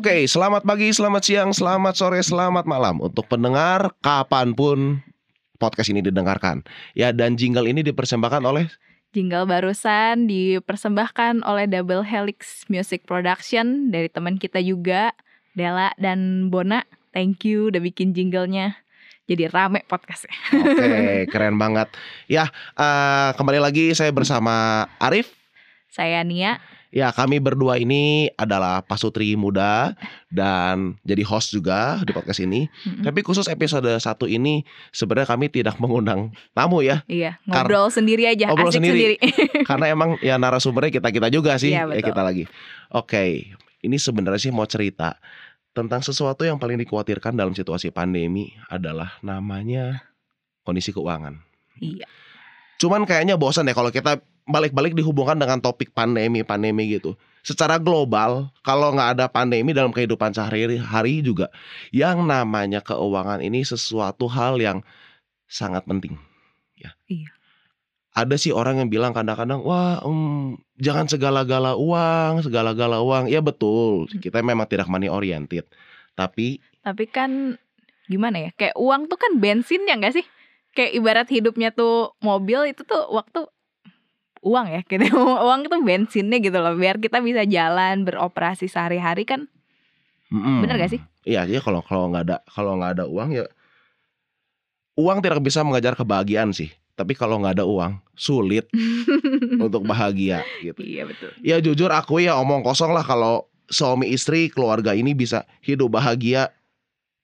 Oke, selamat pagi, selamat siang, selamat sore, selamat malam untuk pendengar kapan pun podcast ini didengarkan. Ya, dan jingle ini dipersembahkan oleh Jingle barusan dipersembahkan oleh Double Helix Music Production dari teman kita juga, Dela dan Bona. Thank you udah bikin jinglenya. Jadi rame podcastnya. Oke, keren banget. Ya, eh, kembali lagi saya bersama Arif. Saya Nia. Ya, kami berdua ini adalah pasutri muda dan jadi host juga di podcast ini. Mm-mm. Tapi khusus episode satu ini sebenarnya kami tidak mengundang tamu ya, Iya, ngobrol sendiri aja, Ngobrol asik sendiri. sendiri. karena emang ya narasumbernya kita kita juga sih, Iya, ya betul. kita lagi. Oke, ini sebenarnya sih mau cerita tentang sesuatu yang paling dikhawatirkan dalam situasi pandemi adalah namanya kondisi keuangan. iya. Cuman kayaknya bosan ya kalau kita balik-balik dihubungkan dengan topik pandemi-pandemi gitu. Secara global, kalau nggak ada pandemi dalam kehidupan sehari-hari juga, yang namanya keuangan ini sesuatu hal yang sangat penting. Ya. Iya. Ada sih orang yang bilang kadang-kadang, wah, em, jangan segala-gala uang, segala-gala uang. Ya betul, kita memang tidak money oriented. Tapi Tapi kan gimana ya? Kayak uang tuh kan bensin ya nggak sih? Kayak ibarat hidupnya tuh mobil itu tuh waktu uang ya gitu. uang itu bensinnya gitu loh biar kita bisa jalan beroperasi sehari-hari kan mm-mm. Bener gak sih? Iya, jadi kalau kalau nggak ada kalau nggak ada uang ya uang tidak bisa mengajar kebahagiaan sih. Tapi kalau nggak ada uang sulit untuk bahagia gitu. iya betul Ya jujur aku ya omong kosong lah kalau suami istri keluarga ini bisa hidup bahagia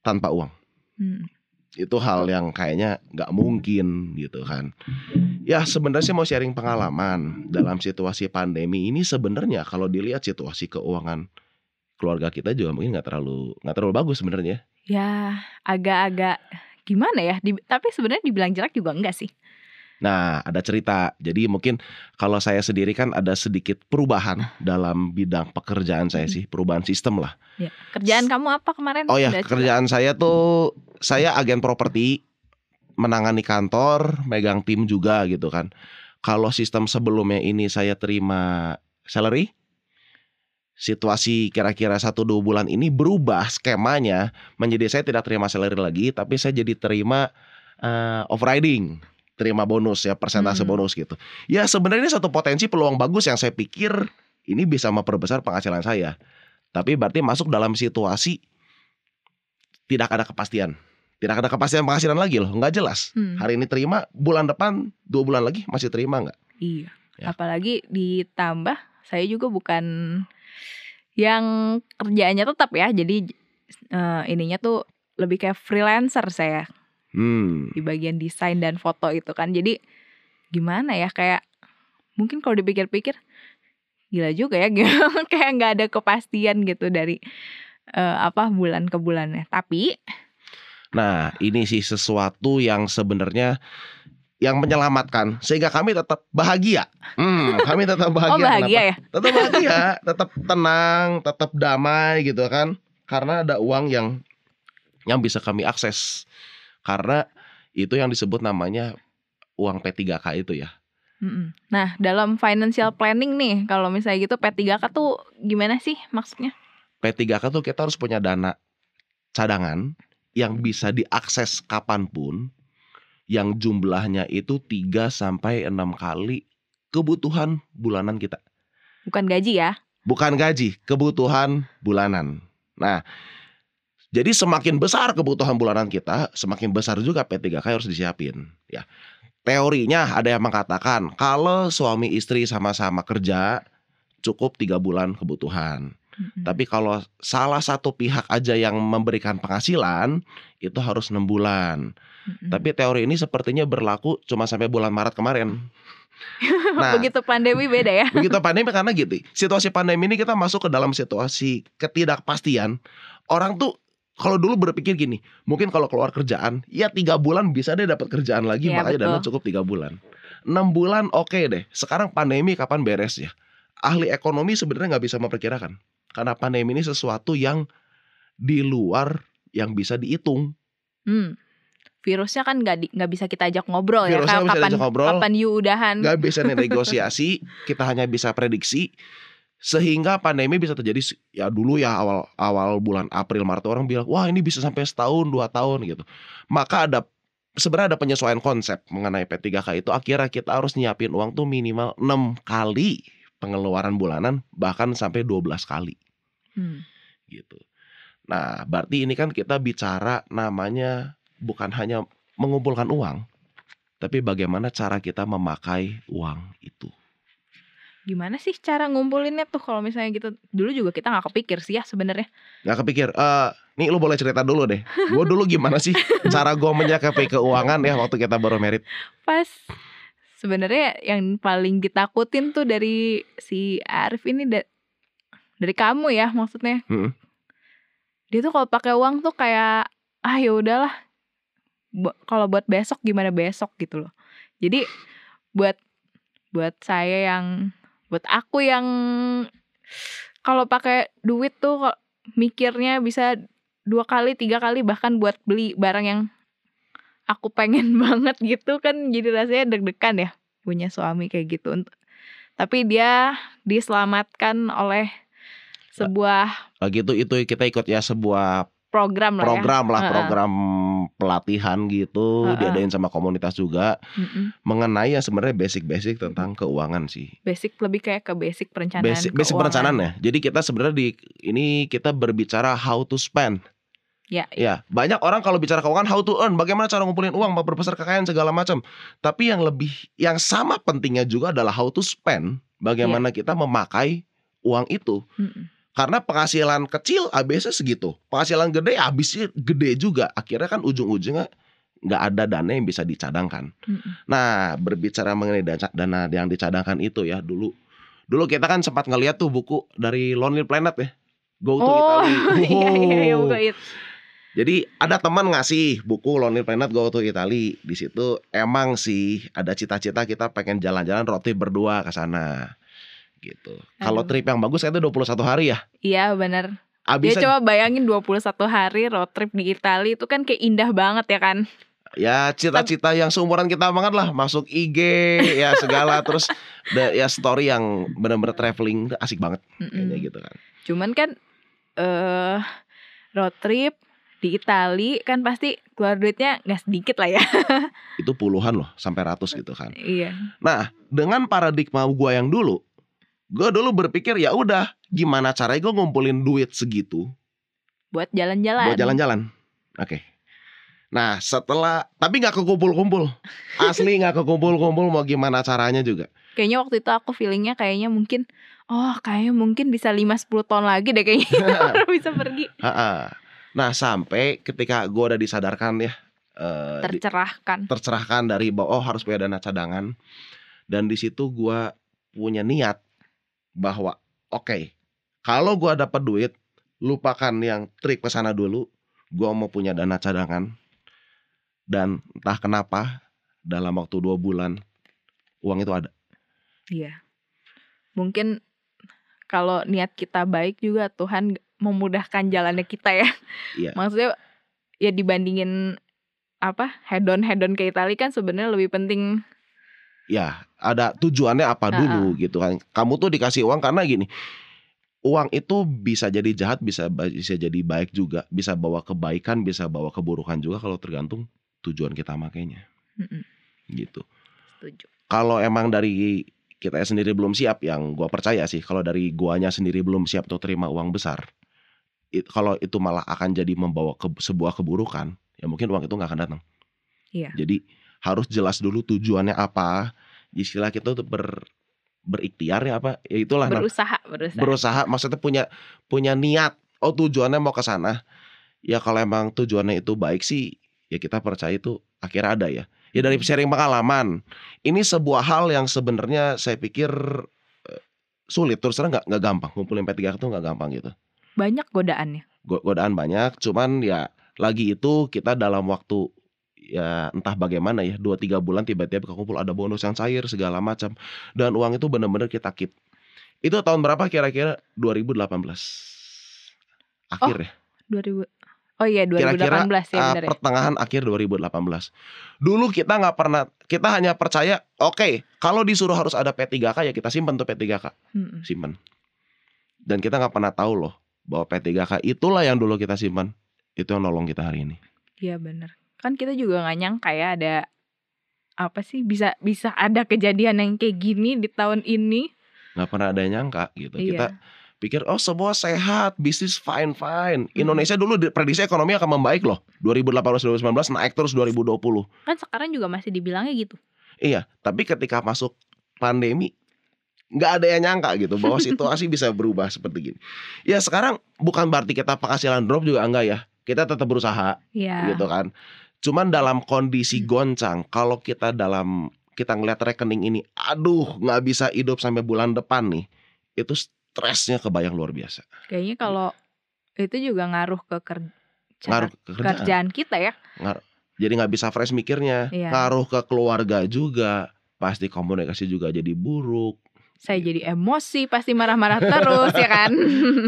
tanpa uang. Hmm. Itu hal yang kayaknya nggak mungkin gitu kan. Ya sebenarnya mau sharing pengalaman dalam situasi pandemi ini sebenarnya kalau dilihat situasi keuangan keluarga kita juga mungkin nggak terlalu nggak terlalu bagus sebenarnya. ya agak-agak gimana ya Di- tapi sebenarnya dibilang jelek juga enggak sih Nah, ada cerita. Jadi mungkin kalau saya sendiri kan ada sedikit perubahan dalam bidang pekerjaan saya sih, perubahan sistem lah. ya. kerjaan kamu apa kemarin Oh ya, Udah cerita? kerjaan saya tuh saya agen properti, menangani kantor, megang tim juga gitu kan. Kalau sistem sebelumnya ini saya terima salary, situasi kira-kira satu dua bulan ini berubah skemanya menjadi saya tidak terima salary lagi, tapi saya jadi terima eh, overriding, terima bonus ya persentase Hmm. bonus gitu. Ya sebenarnya ini satu potensi peluang bagus yang saya pikir ini bisa memperbesar penghasilan saya. Tapi berarti masuk dalam situasi tidak ada kepastian. Tidak ada kepastian penghasilan lagi loh, nggak jelas. Hmm. Hari ini terima, bulan depan dua bulan lagi masih terima nggak? Iya. Ya. Apalagi ditambah saya juga bukan yang kerjaannya tetap ya. Jadi eh, ininya tuh lebih kayak freelancer saya Hmm, di bagian desain dan foto itu kan. Jadi gimana ya kayak mungkin kalau dipikir-pikir gila juga ya kayak nggak ada kepastian gitu dari eh, apa bulan ke bulannya. Tapi Nah, ini sih sesuatu yang sebenarnya yang menyelamatkan sehingga kami tetap bahagia. Hmm, kami tetap bahagia. oh bahagia Kenapa? ya. Tetap bahagia, tetap tenang, tetap damai gitu kan. Karena ada uang yang yang bisa kami akses. Karena itu yang disebut namanya uang P3K itu ya. Nah, dalam financial planning nih, kalau misalnya gitu P3K tuh gimana sih maksudnya? P3K tuh kita harus punya dana cadangan yang bisa diakses kapan pun yang jumlahnya itu 3 sampai 6 kali kebutuhan bulanan kita. Bukan gaji ya? Bukan gaji, kebutuhan bulanan. Nah, jadi semakin besar kebutuhan bulanan kita, semakin besar juga P3K harus disiapin, ya. Teorinya ada yang mengatakan kalau suami istri sama-sama kerja cukup tiga bulan kebutuhan. Tapi kalau salah satu pihak aja yang memberikan penghasilan itu harus enam bulan. Tapi teori ini sepertinya berlaku cuma sampai bulan Maret kemarin. Nah, begitu pandemi beda ya? begitu pandemi karena gitu. Situasi pandemi ini kita masuk ke dalam situasi ketidakpastian. Orang tuh kalau dulu berpikir gini, mungkin kalau keluar kerjaan, ya tiga bulan bisa deh dapat kerjaan lagi, Iya, makanya dana betul. cukup tiga bulan. Enam bulan oke deh. Sekarang pandemi kapan beres ya? Ahli ekonomi sebenarnya nggak bisa memperkirakan karena pandemi ini sesuatu yang di luar yang bisa dihitung. Hmm. Virusnya kan nggak di- nggak bisa kita ajak ngobrol ya. Virusnya Kayak bisa kapan ngobrol. kapan you udahan? Nggak bisa negosiasi, kita hanya bisa prediksi. Sehingga pandemi bisa terjadi ya dulu ya awal awal bulan April Maret orang bilang wah ini bisa sampai setahun dua tahun gitu maka ada sebenarnya ada penyesuaian konsep mengenai P3K itu akhirnya kita harus nyiapin uang tuh minimal 6 kali pengeluaran bulanan bahkan sampai 12 kali Hmm. gitu. Nah, berarti ini kan kita bicara namanya bukan hanya mengumpulkan uang, tapi bagaimana cara kita memakai uang itu. Gimana sih cara ngumpulinnya tuh kalau misalnya gitu? Dulu juga kita nggak kepikir sih ya sebenarnya. Nggak kepikir, eh nih lu boleh cerita dulu deh. Gue dulu gimana sih cara gue menyikapi keuangan ya waktu kita baru merit. Pas sebenarnya yang paling ditakutin tuh dari si Arif ini da- dari kamu ya maksudnya. Mm-mm. Dia tuh kalau pakai uang tuh kayak ah ya udahlah. Kalau buat besok gimana besok gitu loh. Jadi buat buat saya yang buat aku yang kalau pakai duit tuh kok mikirnya bisa dua kali tiga kali bahkan buat beli barang yang aku pengen banget gitu kan jadi rasanya deg-degan ya punya suami kayak gitu. Tapi dia diselamatkan oleh sebuah Lagi itu itu kita ikut ya sebuah program lah program lah, Heeh. program pelatihan gitu, Heeh. diadain sama komunitas juga ya Mm-mm. mengenai ya sebenarnya basic-basic tentang keuangan sih. basic lebih kayak ke basic perencanaan basic basic keuangan. perencanaan ya. Jadi kita sebenarnya di ini kita berbicara how to spend. ya Ya, banyak orang kalau bicara keuangan how to earn, bagaimana cara ngumpulin uang, memperbesar kekayaan segala macam. Tapi yang lebih yang sama pentingnya juga adalah how to spend, bagaimana Iya. kita memakai uang itu. Mm-mm. Karena penghasilan kecil habisnya segitu, penghasilan gede habisnya gede juga. Akhirnya kan ujung-ujungnya nggak ada dana yang bisa dicadangkan. Mm-mm. Nah, berbicara mengenai dana, dana yang dicadangkan itu ya dulu. Dulu kita kan sempat ngeliat tuh buku dari Lonely Planet ya. Go to oh Italy. iya iya iya Oh. itu. Jadi ada teman ngasih buku Lonely Planet Go to Italy. Di situ emang sih ada cita-cita kita pengen jalan-jalan road trip berdua ke sana. Gitu. Kalau trip yang bagus itu 21 hari ya. iya benar dia Abisnya coba bayangin 21 hari road trip di Italia itu kan kayak indah banget ya kan ya cita-cita yang seumuran kita banget lah, masuk IG ya segala terus da- ya story yang benar-benar traveling asik banget Mm-mm. kayaknya gitu kan. Cuman kan eh road trip di Itali kan pasti keluar duitnya nggak sedikit lah ya. Itu puluhan loh sampai ratus gitu kan. iya. Nah, dengan paradigma gua yang dulu, gua dulu berpikir ya udah gimana caranya gua ngumpulin duit segitu Buat jalan-jalan. buat jalan-jalan. Oke. Nah, setelah tapi nggak kekumpul-kumpul. Asli nggak kekumpul-kumpul mau gimana caranya juga. Kayaknya waktu itu aku feelingnya kayaknya mungkin oh kayaknya mungkin bisa 5-10 tahun lagi deh kayaknya bisa pergi. Nah, sampai ketika gua udah disadarkan ya eh, di- Tercerahkan. tercerahkan dari bahwa oh harus punya dana cadangan dan di situ gua punya niat bahwa oke kalau gua dapat duit lupakan yang trip ke sana dulu gua mau punya dana cadangan dan entah kenapa dalam waktu dua bulan uang itu ada Iya. Mungkin kalau niat kita baik juga Tuhan memudahkan jalannya kita ya. Iya. Maksudnya ya dibandingin apa hedon hedon ke Italia kan sebenarnya lebih penting ya ada tujuannya apa dulu gitu kan. Kamu tuh dikasih uang karena gini uang itu bisa jadi jahat bisa bisa jadi baik juga bisa bawa kebaikan bisa bawa keburukan juga kalau tergantung tujuan kita makainya. Mm-mm, gitu. Setuju. kalau emang dari kita sendiri belum siap yang gua percaya sih kalau dari guanya sendiri belum siap untuk terima uang besar it- kalau itu malah akan jadi membawa ke sebuah keburukan ya mungkin uang itu nggak akan datang. Iya. jadi harus jelas dulu tujuannya apa. Istilah kita tuh ber berikhtiar ya apa? Ya itulah Berusaha, berusaha. berusaha maksudnya punya punya niat oh tujuannya mau ke sana. Ya kalau emang tujuannya itu baik sih ya kita percaya itu akhirnya ada ya. Ya dari sharing pengalaman ini sebuah hal yang sebenarnya saya pikir eh, sulit. Terus terang nggak nggak gampang. Ngumpulin P3 itu nggak gampang gitu. Banyak godaannya. Go- godaan banyak cuman ya lagi itu kita dalam waktu ya entah bagaimana ya dua tiga bulan tiba-tiba kekumpul ada bonus yang cair segala macam dan uang itu benar-benar kita keep itu tahun berapa kira-kira 2018 akhir ya 2000 Oh iya 2018 Kira-kira, ya Ah, benar ya. pertengahan akhir 2018 dulu kita nggak pernah kita hanya percaya oke kalau disuruh harus ada P3K ya kita simpan tuh P3K Mm-mm. simpan Dan kita nggak pernah tahu loh bahwa P3K itulah yang dulu kita simpan. Itu yang nolong kita hari ini. Iya bener. Kan kita juga nggak nyangka ya ada apa sih bisa bisa ada kejadian yang kayak gini di tahun ini. Nggak pernah ada yang nyangka gitu. Iya. Kita pikir oh semua sehat, bisnis fine fine. Hmm. Indonesia dulu di- prediksi ekonomi akan membaik loh. 2018 2019 naik terus 2020. Kan sekarang juga masih dibilangnya gitu. Iya, tapi ketika masuk pandemi nggak ada yang nyangka gitu bahwa situasi bisa berubah seperti gini. Ya sekarang bukan berarti kita penghasilan drop juga enggak ya. Kita tetap berusaha Iya. gitu kan. Cuman dalam kondisi Hmm. goncang, kalau kita dalam kita ngeliat rekening ini, aduh nggak bisa hidup sampai bulan depan nih, itu stresnya kebayang luar biasa. Kayaknya kalau itu juga ngaruh ke ker- cara Ngaruh ke kerjaan. kerjaan kita ya. Jadi nggak bisa fresh mikirnya, Iya. ngaruh ke keluarga juga, pasti komunikasi juga jadi buruk. Saya jadi emosi, pasti marah-marah terus ya kan.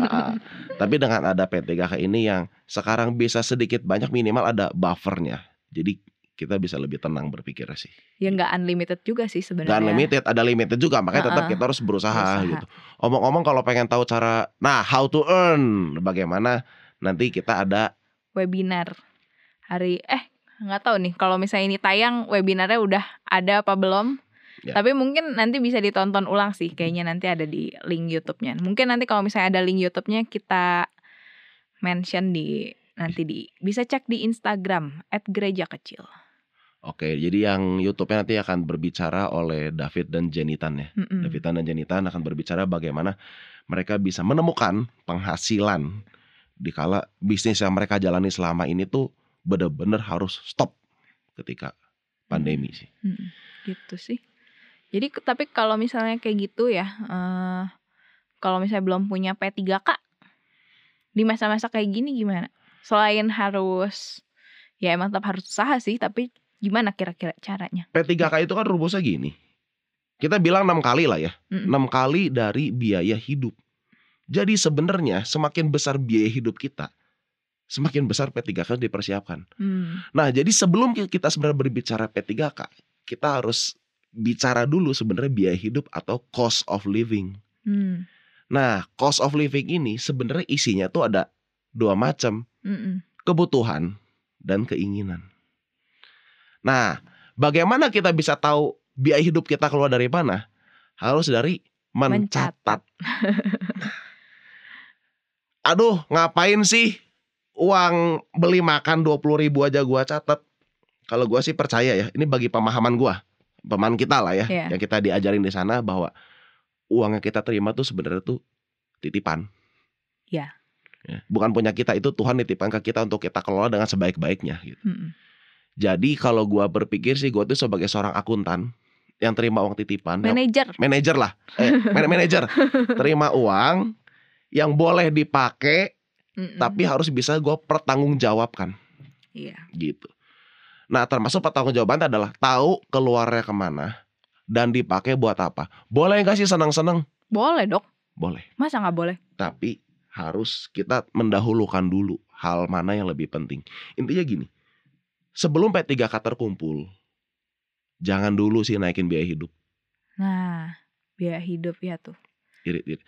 Tapi dengan ada P3K ini yang sekarang bisa sedikit banyak minimal ada buffernya. Jadi kita bisa lebih tenang berpikir sih. ya nggak unlimited juga sih sebenarnya. Dan limited ada limited juga makanya tetap kita harus berusaha, Berusaha. gitu. Omong-omong kalau pengen tahu cara nah how to earn bagaimana nanti kita ada Webinar hari eh nggak tahu nih kalau misalnya ini tayang webinarnya udah ada apa belum? Ya. Tapi mungkin nanti bisa ditonton ulang sih. Kayaknya nanti ada di link YouTube-nya. Mungkin nanti kalau misalnya ada link YouTube-nya kita mention di nanti di bisa cek di Instagram @gereja kecil. Oke, jadi yang YouTube-nya nanti akan berbicara oleh David dan Jenitan ya. Mm-mm. Davidan dan Jenitan akan berbicara bagaimana mereka bisa menemukan penghasilan dikala bisnis yang mereka jalani selama ini tuh benar-benar harus stop ketika pandemi sih. Mm-mm, gitu sih. Jadi tapi kalau misalnya kayak gitu ya, eh kalau misalnya belum punya P3K di masa-masa kayak gini gimana? Selain harus ya emang tetap harus usaha sih, tapi gimana kira-kira caranya? P3K itu kan rumusnya gini. Kita bilang enam kali lah ya, enam kali dari biaya hidup. Jadi sebenarnya semakin besar biaya hidup kita, semakin besar P3K dipersiapkan. Hmm, Nah, jadi sebelum kita sebenarnya berbicara P3K, kita harus bicara dulu sebenarnya biaya hidup atau cost of living. hmm, Nah, cost of living ini sebenarnya isinya tuh ada dua macam, mm-mm. kebutuhan dan keinginan. Nah, bagaimana kita bisa tahu biaya hidup kita keluar dari mana? Harus dari mencatat. Aduh, ngapain sih uang beli makan 20 ribu aja gua catat? Kalau gua sih percaya ya, ini bagi pemahaman gua, pemahaman kita lah ya, Iya. yang kita diajarin di sana bahwa uang yang kita terima tuh sebenarnya tuh titipan. Iya. Ya, bukan punya kita itu Tuhan nitipkan ke kita untuk kita kelola dengan sebaik-baiknya gitu. Mm-mm. Jadi kalau gua berpikir sih gua tuh sebagai seorang akuntan yang terima uang titipan, yang- Manajer. manajer lah, eh, man- manajer terima uang yang boleh dipakai Mm-mm. tapi harus bisa gua pertanggungjawabkan iya. gitu. Nah termasuk pertanggungjawaban adalah tahu keluarnya ke mana dan dipakai buat apa. Boleh nggak sih senang-senang? Boleh, Dok. Boleh. Masa nggak boleh? Tapi harus kita mendahulukan dulu hal mana yang lebih penting. Intinya gini, sebelum P3K terkumpul, jangan dulu sih naikin biaya hidup. Nah, biaya hidup ya tuh. Irit, irit.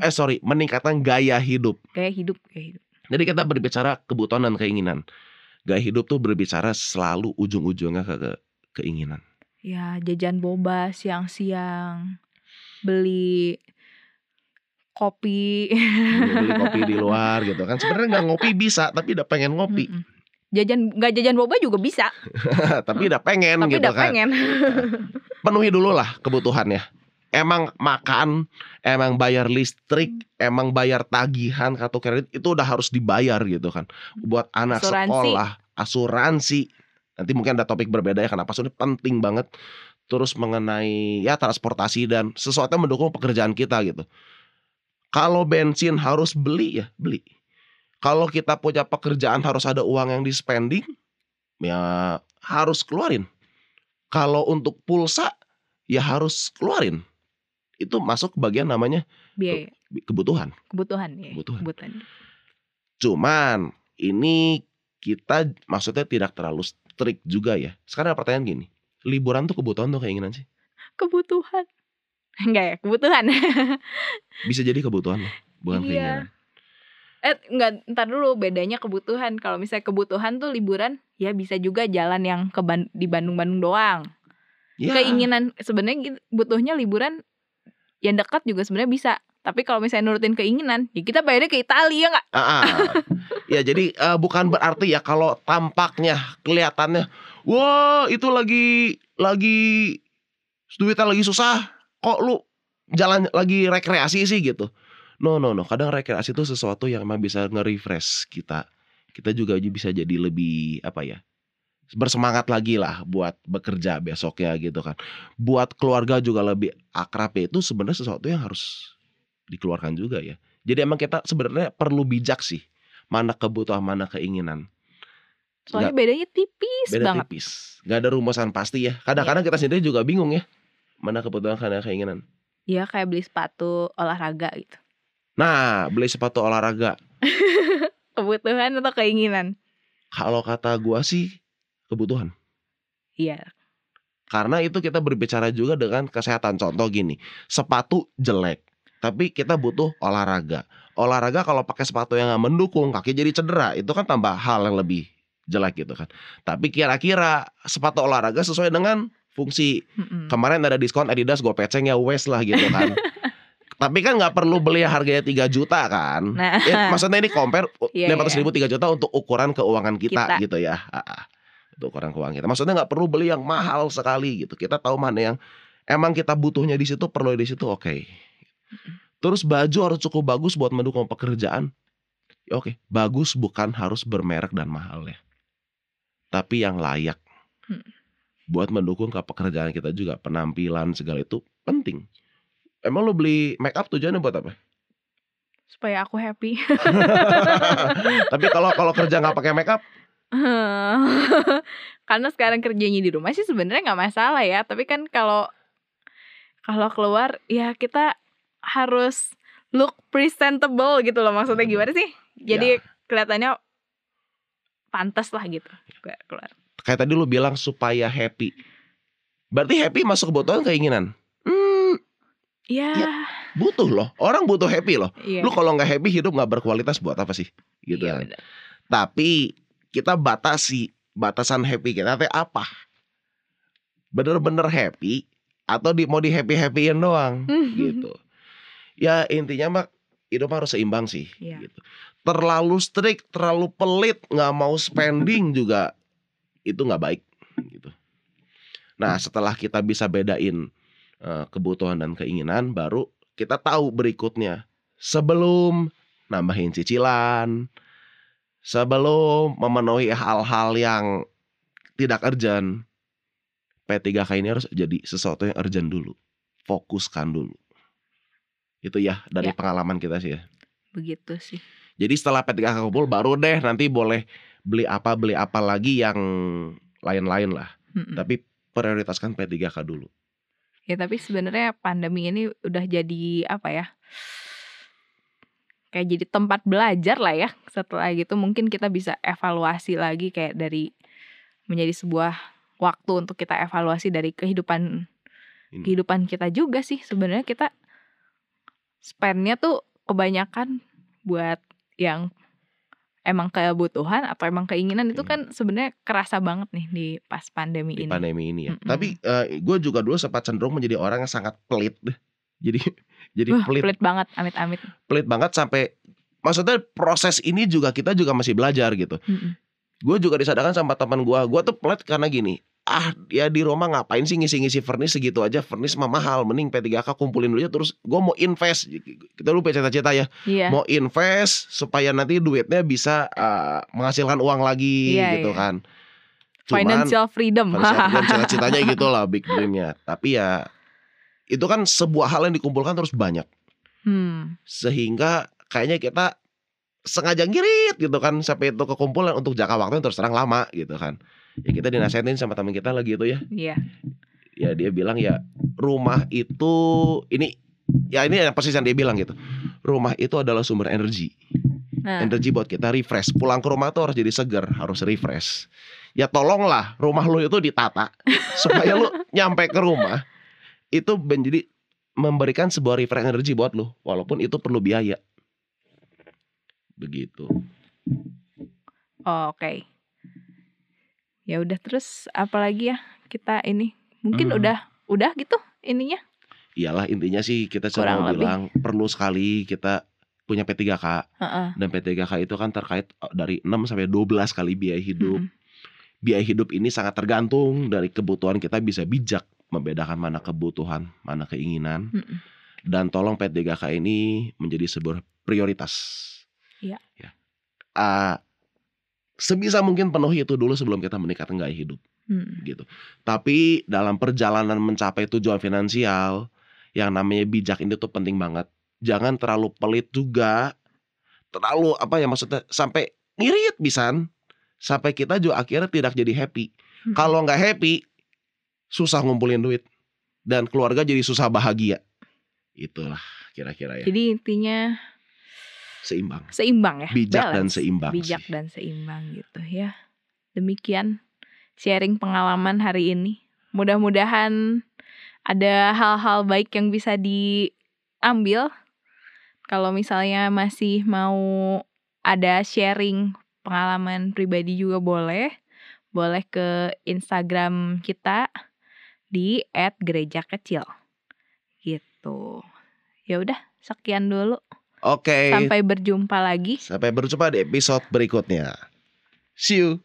Eh sorry, meningkatkan gaya hidup. Gaya hidup, gaya hidup. Jadi kita berbicara kebutuhan dan keinginan. Gaya hidup tuh berbicara selalu ujung-ujungnya ke, ke- keinginan. Ya, jajan boba siang-siang. Beli kopi. Beli kopi di luar gitu kan. Sebenarnya nggak ngopi bisa, tapi udah pengen ngopi. Mm-mm. Jajan nggak jajan boba juga bisa, tapi udah pengen tapi gitu udah kan. pengen. Penuhi dulu lah kebutuhannya. Emang makan, emang bayar listrik, emang bayar tagihan kartu kredit itu udah harus dibayar gitu kan. Buat anak Asuransi. sekolah, asuransi. Nanti mungkin ada topik berbeda ya kenapa ini penting banget. Terus mengenai ya transportasi dan sesuatu yang mendukung pekerjaan kita gitu. Kalau bensin harus beli ya beli. Kalau kita punya pekerjaan harus ada uang yang di spending, ya harus keluarin. Kalau untuk pulsa ya harus keluarin. Itu masuk bagian namanya Biaya, kebutuhan. kebutuhan ya. Kebutuhan. Kebutuhan. Cuman ini kita maksudnya tidak terlalu strict juga ya. Sekarang ada pertanyaan gini, liburan tuh kebutuhan tuh keinginan sih? Kebutuhan. Enggak ya, kebutuhan. Bisa jadi kebutuhan loh. bukan Iya. keinginan. Eh enggak, ntar dulu bedanya kebutuhan. Kalau misalnya kebutuhan tuh liburan, ya bisa juga jalan yang ke Ban- di Bandung-Bandung doang. Ya, Keinginan sebenarnya gitu, butuhnya liburan yang dekat juga sebenarnya bisa. Tapi kalau misalnya nurutin keinginan, ya kita bayarnya ke Italia nggak? Ah, ah. ya jadi eh, bukan berarti ya kalau tampaknya kelihatannya, wah itu lagi lagi duitnya lagi susah, kok lu jalan lagi rekreasi sih gitu. No no no, kadang rekreasi itu sesuatu yang emang bisa nge-refresh kita. Kita juga bisa jadi lebih apa ya? Bersemangat lagi lah buat bekerja besoknya gitu kan. Buat keluarga juga lebih akrab ya itu sebenarnya sesuatu yang harus dikeluarkan juga ya. Jadi emang kita sebenarnya perlu bijak sih mana kebutuhan mana keinginan. Soalnya bedanya tipis Beda banget. tipis. Gak ada rumusan pasti ya. Kadang-kadang kita sendiri juga bingung ya mana kebutuhan mana keinginan. Ya kayak beli sepatu olahraga gitu. Nah, beli sepatu olahraga. Kebutuhan atau keinginan? Kalau kata gua sih kebutuhan. Iya. Karena itu kita berbicara juga dengan kesehatan. Contoh gini, sepatu jelek, tapi kita butuh olahraga. Olahraga kalau pakai sepatu yang nggak mendukung, kaki jadi cedera, itu kan tambah hal yang lebih jelek gitu kan. Tapi kira-kira sepatu olahraga sesuai dengan fungsi. Mm-mm. Kemarin ada diskon Adidas, gue peceng ya wes lah gitu kan. tapi kan nggak perlu beli harganya 3 juta kan. Nah, Ya, maksudnya ini compare Iya, lima ratus ribu 3 juta untuk ukuran keuangan kita, Kita. gitu ya. Untuk ukuran keuangan kita. Maksudnya nggak perlu beli yang mahal sekali gitu. Kita tahu mana yang emang kita butuhnya di situ, perlu di situ, oke. Terus baju harus cukup bagus buat mendukung pekerjaan. Ya, oke, bagus bukan harus bermerek dan mahal ya. Tapi yang layak. Hmm. Buat mendukung ke pekerjaan kita juga penampilan segala itu penting. Emang lo beli make up tujuannya buat apa? supaya aku happy. Tapi kalau kalau kerja nggak pakai make up, Karena sekarang kerjanya di rumah sih sebenarnya nggak masalah ya. Tapi kan kalau kalau keluar ya kita harus look presentable gitu loh. Maksudnya gimana sih? Jadi kelihatannya pantas lah gitu. Keluar. kayak tadi lu bilang supaya happy. Berarti happy masuk kebutuhan keinginan. Hmm, Ya, Ya. butuh loh. Orang butuh happy loh. iya. Lu kalau nggak happy hidup nggak berkualitas buat apa sih? Gitu Iya, kan. Tapi kita batasi batasan happy kita teh apa? Bener-bener happy atau di mau di happy happyin doang gitu. Ya intinya mah hidup harus seimbang sih. Iya. Gitu. Terlalu strict, terlalu pelit, nggak mau spending juga itu nggak baik. Gitu. Nah setelah kita bisa bedain eh, kebutuhan dan keinginan, baru kita tahu berikutnya sebelum nambahin cicilan, sebelum memenuhi hal-hal yang tidak urgent, P3K ini harus jadi sesuatu yang urgent dulu. Fokuskan dulu. Itu ya dari Ya. pengalaman kita sih ya. Begitu sih. Jadi setelah P3K kumpul baru deh nanti boleh beli apa beli apa lagi yang lain-lain lah. Mm-mm. Tapi prioritaskan P3K dulu. Ya tapi sebenarnya pandemi ini udah jadi apa ya? Kayak jadi tempat belajar lah ya. Setelah gitu mungkin kita bisa evaluasi lagi kayak dari menjadi sebuah waktu untuk kita evaluasi dari kehidupan Ini. kehidupan kita juga sih. Sebenarnya kita spendnya tuh kebanyakan buat yang emang kebutuhan atau emang keinginan itu Hmm. kan sebenarnya kerasa banget nih di pas pandemi di ini. pandemi ini ya. Mm-mm. Tapi gue juga dulu sempat cenderung menjadi orang yang sangat pelit. Jadi jadi Wah, pelit pelit banget, amit-amit. pelit banget sampai maksudnya proses ini juga kita juga masih belajar gitu. Mm-mm. Gue juga disadarkan sama teman gue. Gue tuh pelit karena gini. Ah ya di rumah ngapain sih ngisi-ngisi furnace segitu aja Furnace mah mahal Mending P3K kumpulin dulu aja Terus gue mau invest Kita lupa cita-cita ya Iya. Mau invest Supaya nanti duitnya bisa uh, Menghasilkan uang lagi Iya, gitu iya. kan Cuman Financial freedom. Financial freedom, cita-citanya gitu lah big dreamnya. Tapi ya itu kan sebuah hal yang dikumpulkan terus banyak hmm. sehingga kayaknya kita sengaja ngirit gitu kan sampai itu kekumpulan untuk jangka waktu yang terus terang lama gitu kan. Ya kita dinasehatin sama teman kita lagi itu ya. Iya. Ya dia bilang ya rumah itu ini ya ini yang persis yang dia bilang gitu. Rumah itu adalah sumber energi. Nah, Energi buat kita refresh. Pulang ke rumah tuh harus jadi seger, harus refresh. Ya tolonglah rumah lu itu ditata supaya lu nyampe ke rumah itu menjadi memberikan sebuah refresh energi buat lu walaupun itu perlu biaya. begitu. Oh, Oke. Ya udah terus apalagi ya kita ini mungkin Hmm. udah udah gitu ininya. Iyalah intinya sih kita cuma mau lebih. bilang perlu sekali kita punya P3K Heeh. dan P3K itu kan terkait eh, dari 6 sampai 12 kali biaya hidup. Mm-mm. Biaya hidup ini sangat tergantung dari kebutuhan kita bisa bijak membedakan mana kebutuhan, mana keinginan. Mm-mm. Dan tolong P3K ini menjadi sebuah prioritas. Iya. Ya. Ah, sebisa mungkin penuhi itu dulu sebelum kita meningkatkan gaya hidup Mm. gitu. Tapi dalam perjalanan mencapai tujuan finansial yang namanya bijak ini tuh penting banget. Jangan terlalu pelit juga. Terlalu apa ya maksudnya sampai ngirit pisan sampai kita juga akhirnya tidak jadi happy. Mm-mm. Kalau nggak happy susah ngumpulin duit dan keluarga jadi susah bahagia. Itulah kira-kira ya. Jadi intinya Seimbang. seimbang ya. Bijak dan balance. seimbang Bijak sih. dan seimbang gitu ya. Demikian sharing pengalaman hari ini. Mudah-mudahan ada hal-hal baik yang bisa diambil. Kalau misalnya masih mau ada sharing pengalaman pribadi juga boleh. Boleh ke Instagram kita di @gerejakecil. Gitu. Ya udah, sekian dulu. Oke. Sampai berjumpa lagi. Sampai berjumpa di episode berikutnya. See you.